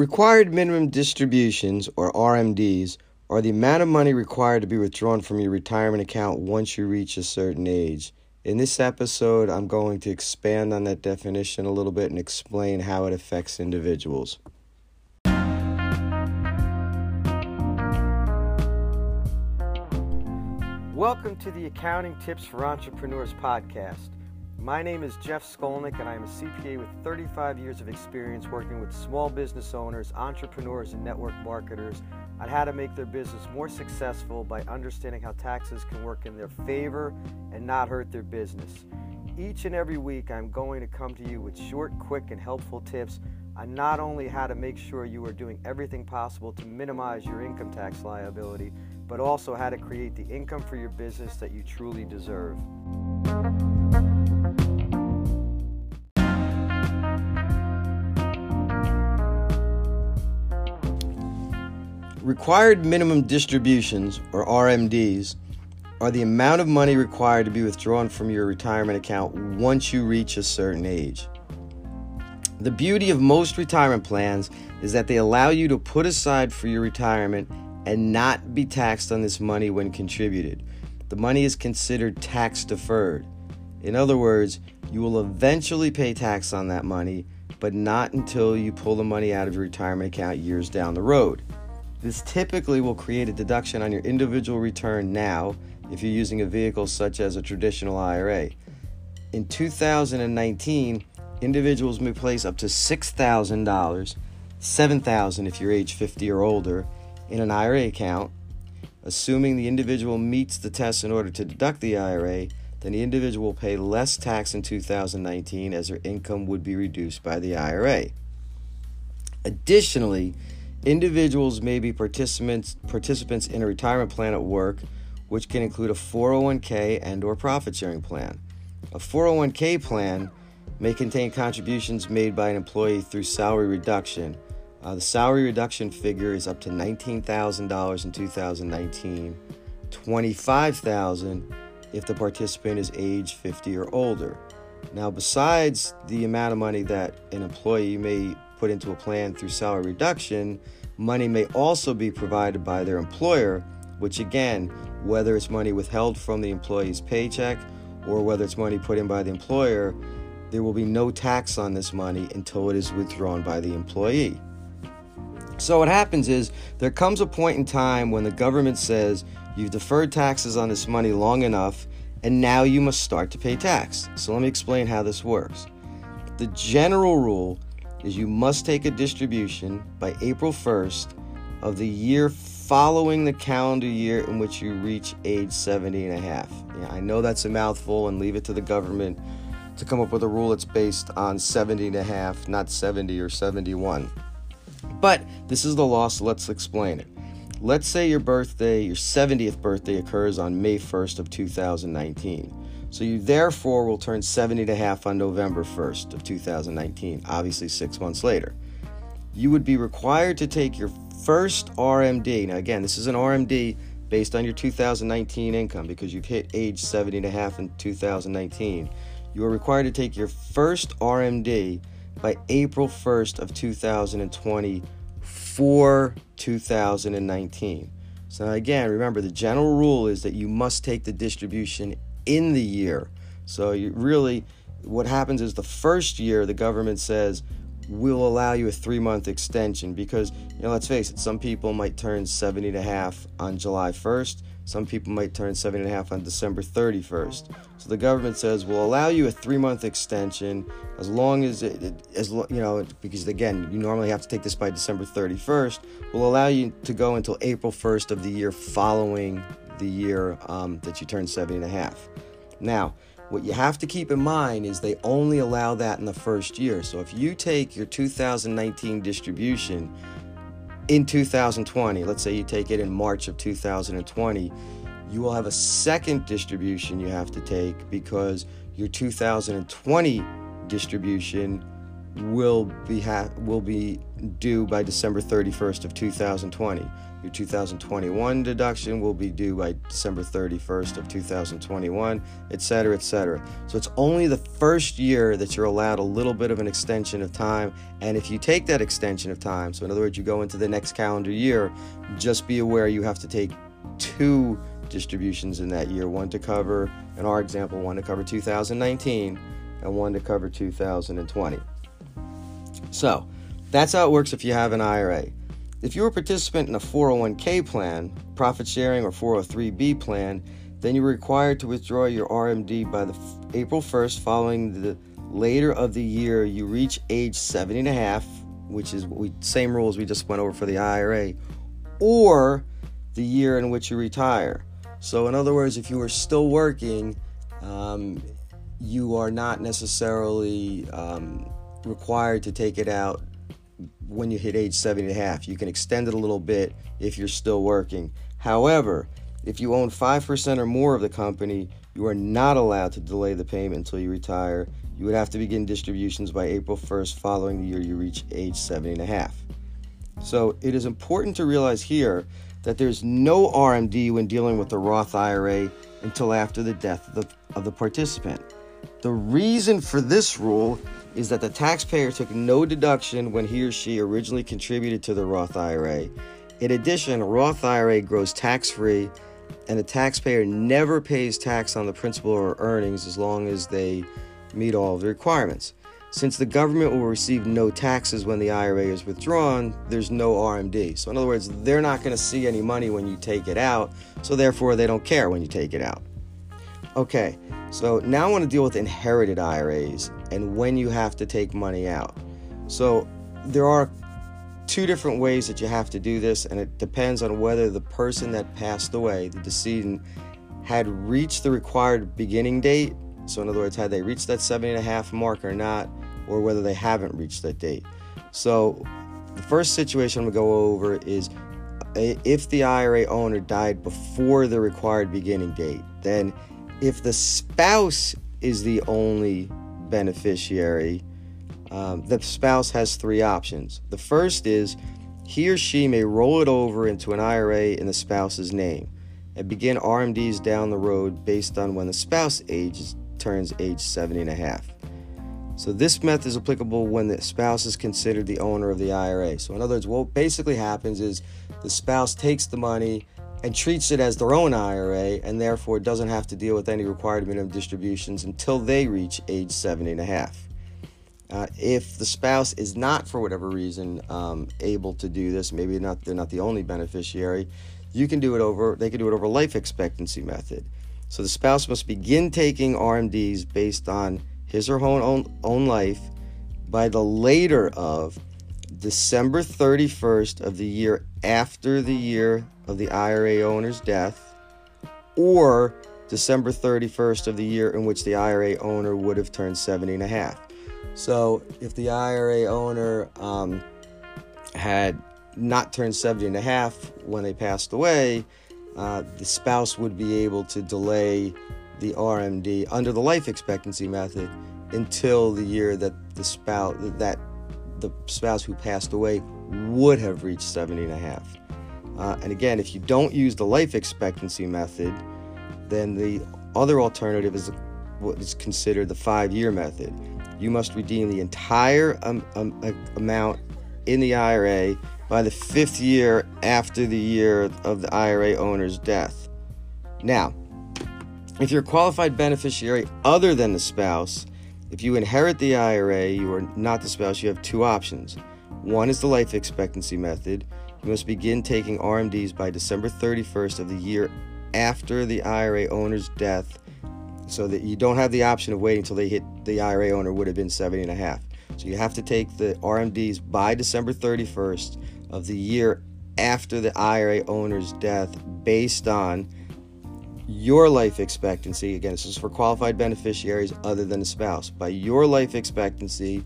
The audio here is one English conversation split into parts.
Required minimum distributions, or RMDs, are the amount of money required to be withdrawn from your retirement account once you reach a certain age. In this episode, I'm going to expand on that definition a little bit and explain how it affects individuals. Welcome to the Accounting Tips for Entrepreneurs podcast. My name is Jeff Skolnick, and I am a CPA with 35 years of experience working with small business owners, entrepreneurs, and network marketers on how to make their business more successful by understanding how taxes can work in their favor and not hurt their business. Each and every week, I'm going to come to you with short, quick, and helpful tips on not only how to make sure you are doing everything possible to minimize your income tax liability, but also how to create the income for your business that you truly deserve. Required minimum distributions, or RMDs, are the amount of money required to be withdrawn from your retirement account once you reach a certain age. The beauty of most retirement plans is that they allow you to put aside for your retirement and not be taxed on this money when contributed. The money is considered tax deferred. In other words, you will eventually pay tax on that money, but not until you pull the money out of your retirement account years down the road. This typically will create a deduction on your individual return now if you're using a vehicle such as a traditional IRA. In 2019, individuals may place up to $6,000, $7,000 if you're age 50 or older, in an IRA account. Assuming the individual meets the test in order to deduct the IRA, then the individual will pay less tax in 2019 as their income would be reduced by the IRA. Additionally, Individuals may be participants participants in a retirement plan at work, which can include a 401k and or profit sharing plan. A 401k plan may contain contributions made by an employee through salary reduction. Uh, the salary reduction figure is up to $19,000 in 2019, $25,000 if the participant is age 50 or older. Now, besides the amount of money that an employee may put into a plan through salary reduction, money may also be provided by their employer, which again, whether it's money withheld from the employee's paycheck or whether it's money put in by the employer, there will be no tax on this money until it is withdrawn by the employee. So, what happens is there comes a point in time when the government says you've deferred taxes on this money long enough and now you must start to pay tax. So, let me explain how this works. The general rule is you must take a distribution by April 1st of the year following the calendar year in which you reach age 70 and a half. Yeah, I know that's a mouthful and leave it to the government to come up with a rule that's based on 70 and a half, not 70 or 71. But this is the law, so let's explain it. Let's say your birthday, your 70th birthday occurs on May 1st of 2019. So you therefore will turn 70 and a half on November 1st of 2019, obviously 6 months later. You would be required to take your first RMD. Now again, this is an RMD based on your 2019 income because you've hit age 70 and a half in 2019. You are required to take your first RMD by April 1st of 2020 for 2019. So again, remember the general rule is that you must take the distribution in the year. So you really, what happens is the first year the government says we'll allow you a three month extension because you know let's face it, some people might turn 70 and a half on July 1st. Some people might turn 70 and a half on December 31st. So the government says we'll allow you a three month extension as long as it, as you know, because again, you normally have to take this by December 31st. We'll allow you to go until April 1st of the year following the year um, that you turn 70 and a half. Now, what you have to keep in mind is they only allow that in the first year. So if you take your 2019 distribution in 2020, let's say you take it in March of 2020, you will have a second distribution you have to take because your 2020 distribution will be ha- will be due by December 31st of 2020. Your 2021 deduction will be due by December 31st of 2021, et cetera, et cetera. So it's only the first year that you're allowed a little bit of an extension of time. And if you take that extension of time, so in other words, you go into the next calendar year, just be aware you have to take two distributions in that year one to cover, in our example, one to cover 2019 and one to cover 2020. So that's how it works if you have an IRA. If you're a participant in a 401k plan, profit sharing, or 403b plan, then you're required to withdraw your RMD by the f- April 1st following the later of the year you reach age 70 and a half, which is we same rules we just went over for the IRA, or the year in which you retire. So, in other words, if you are still working, um, you are not necessarily um, required to take it out when you hit age 70 and a half. You can extend it a little bit if you're still working. However, if you own 5% or more of the company, you are not allowed to delay the payment until you retire. You would have to begin distributions by April 1st following the year you reach age 70 and a half. So it is important to realize here that there's no RMD when dealing with the Roth IRA until after the death of the, of the participant. The reason for this rule is that the taxpayer took no deduction when he or she originally contributed to the Roth IRA. In addition, Roth IRA grows tax free, and the taxpayer never pays tax on the principal or earnings as long as they meet all of the requirements. Since the government will receive no taxes when the IRA is withdrawn, there's no RMD. So, in other words, they're not going to see any money when you take it out, so therefore they don't care when you take it out. Okay, so now I want to deal with inherited IRAs and when you have to take money out. So there are two different ways that you have to do this, and it depends on whether the person that passed away, the decedent, had reached the required beginning date. So, in other words, had they reached that seven and a half mark or not, or whether they haven't reached that date. So, the first situation I'm to go over is uh, if the IRA owner died before the required beginning date, then if the spouse is the only beneficiary, um, the spouse has three options. The first is he or she may roll it over into an IRA in the spouse's name and begin RMDs down the road based on when the spouse ages turns age 70 and a half. So this method is applicable when the spouse is considered the owner of the IRA. So in other words, what basically happens is the spouse takes the money and treats it as their own IRA and therefore doesn't have to deal with any required minimum distributions until they reach age 70 and a half. Uh, if the spouse is not, for whatever reason, um, able to do this, maybe not they're not the only beneficiary, you can do it over. They can do it over life expectancy method. So the spouse must begin taking RMDs based on his or her own, own life by the later of December 31st of the year after the year of the IRA owner's death or December 31st of the year in which the IRA owner would have turned 70 and a half. So if the IRA owner um, had not turned 70 and a half when they passed away, uh, the spouse would be able to delay the RMD under the life expectancy method until the year that the spouse that the spouse who passed away would have reached 70 and a half. Uh, and again, if you don't use the life expectancy method, then the other alternative is what is considered the five year method. You must redeem the entire um, um, amount in the IRA by the fifth year after the year of the IRA owner's death. Now, if you're a qualified beneficiary other than the spouse, if you inherit the IRA, you are not the spouse, you have two options. One is the life expectancy method, you must begin taking RMDs by December 31st of the year after the IRA owner's death so that you don't have the option of waiting until they hit the IRA owner would have been 70 and a half. So you have to take the RMDs by December 31st of the year after the IRA owner's death based on your life expectancy. Again, this is for qualified beneficiaries other than a spouse. By your life expectancy,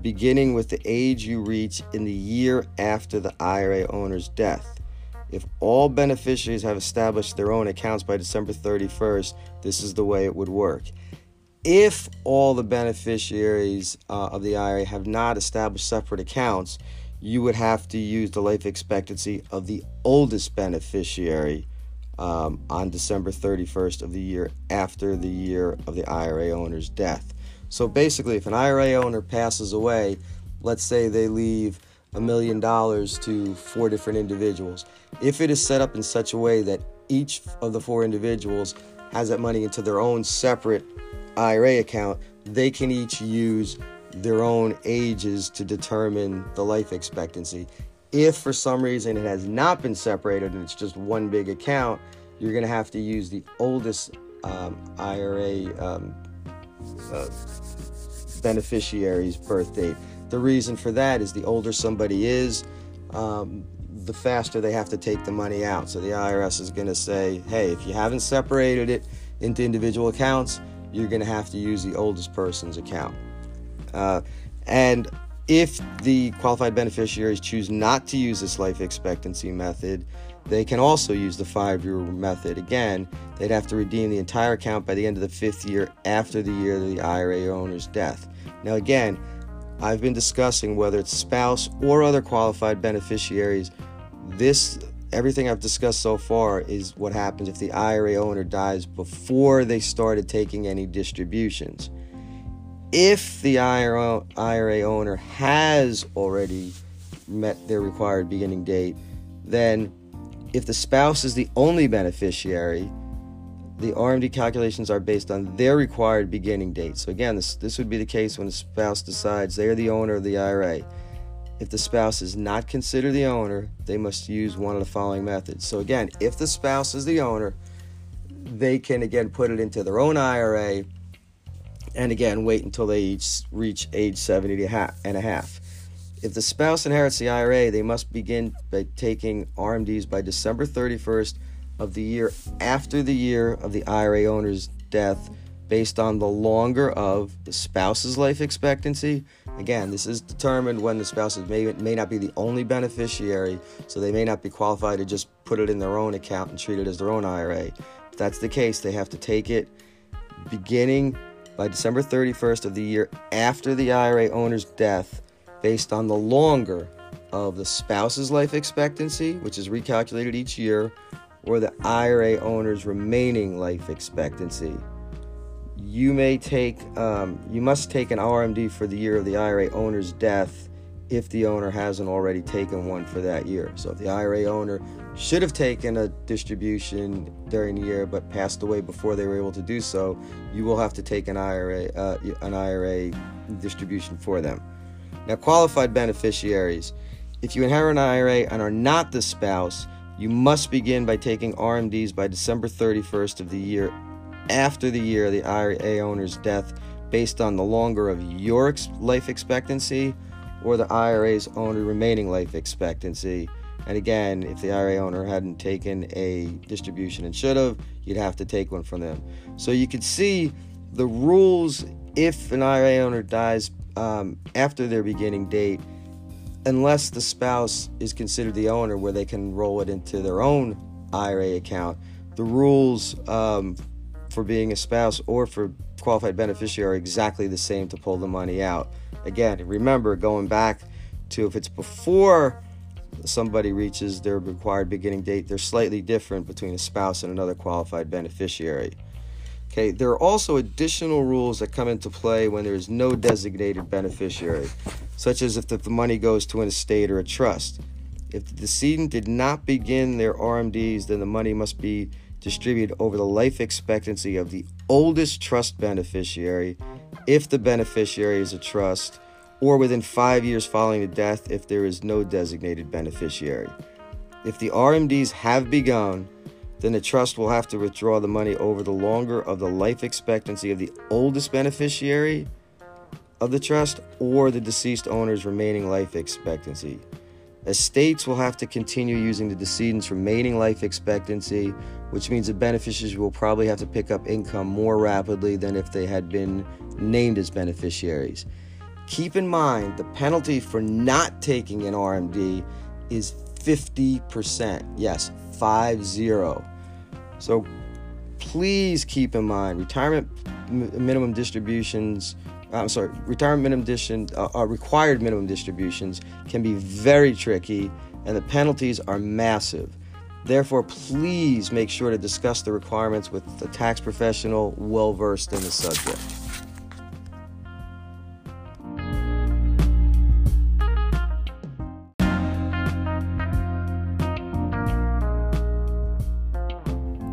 beginning with the age you reach in the year after the IRA owner's death. If all beneficiaries have established their own accounts by December 31st, this is the way it would work. If all the beneficiaries uh, of the IRA have not established separate accounts, you would have to use the life expectancy of the oldest beneficiary um, on December 31st of the year after the year of the IRA owner's death. So basically, if an IRA owner passes away, let's say they leave a million dollars to four different individuals. If it is set up in such a way that each of the four individuals has that money into their own separate IRA account, they can each use their own ages to determine the life expectancy. If for some reason it has not been separated and it's just one big account, you're going to have to use the oldest um, IRA um, uh, beneficiary's birth date. The reason for that is the older somebody is, um, the faster they have to take the money out. So the IRS is going to say, hey, if you haven't separated it into individual accounts, you're going to have to use the oldest person's account. Uh, and if the qualified beneficiaries choose not to use this life expectancy method, they can also use the five year method. Again, they'd have to redeem the entire account by the end of the fifth year after the year of the IRA owner's death. Now, again, I've been discussing whether it's spouse or other qualified beneficiaries. This everything I've discussed so far is what happens if the IRA owner dies before they started taking any distributions. If the IRA, owner has already met their required beginning date, then if the spouse is the only beneficiary, the RMD calculations are based on their required beginning date. So again, this this would be the case when the spouse decides they are the owner of the IRA. If the spouse is not considered the owner, they must use one of the following methods. So again, if the spouse is the owner, they can again put it into their own IRA and again wait until they each reach age 70 and a half. If the spouse inherits the IRA, they must begin by taking RMDs by December 31st of the year after the year of the IRA owner's death based on the longer of the spouse's life expectancy. Again, this is determined when the spouse may, may not be the only beneficiary, so they may not be qualified to just put it in their own account and treat it as their own IRA. If that's the case, they have to take it beginning by December 31st of the year after the IRA owner's death based on the longer of the spouse's life expectancy, which is recalculated each year, or the IRA owner's remaining life expectancy. You may take, um, you must take an RMD for the year of the IRA owner's death if the owner hasn't already taken one for that year. So if the IRA owner should have taken a distribution during the year but passed away before they were able to do so, you will have to take an IRA, uh, an IRA distribution for them. Now, qualified beneficiaries. If you inherit an IRA and are not the spouse, you must begin by taking RMDs by December 31st of the year after the year of the IRA owner's death based on the longer of your life expectancy or the IRA's owner remaining life expectancy. And again, if the IRA owner hadn't taken a distribution and should have, you'd have to take one from them. So you can see the rules if an IRA owner dies um, after their beginning date unless the spouse is considered the owner where they can roll it into their own IRA account. The rules um, for being a spouse or for qualified beneficiary are exactly the same to pull the money out. Again, remember going back to if it's before somebody reaches their required beginning date, they're slightly different between a spouse and another qualified beneficiary. Okay, there are also additional rules that come into play when there is no designated beneficiary, such as if the money goes to an estate or a trust. If the decedent did not begin their RMDs, then the money must be distributed over the life expectancy of the oldest trust beneficiary if the beneficiary is a trust, or within five years following the death if there is no designated beneficiary. If the RMDs have begun, then the trust will have to withdraw the money over the longer of the life expectancy of the oldest beneficiary of the trust or the deceased owner's remaining life expectancy. Estates will have to continue using the decedent's remaining life expectancy, which means the beneficiaries will probably have to pick up income more rapidly than if they had been named as beneficiaries. Keep in mind the penalty for not taking an RMD is 50%. Yes, 5 0. So please keep in mind retirement minimum distributions I'm sorry, retirement minimum distribution, uh, uh, required minimum distributions can be very tricky, and the penalties are massive. Therefore, please make sure to discuss the requirements with a tax professional well versed in the subject.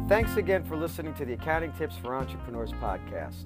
Thanks again for listening to the Accounting Tips for Entrepreneurs podcast.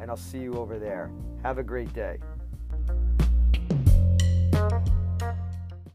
and I'll see you over there. Have a great day.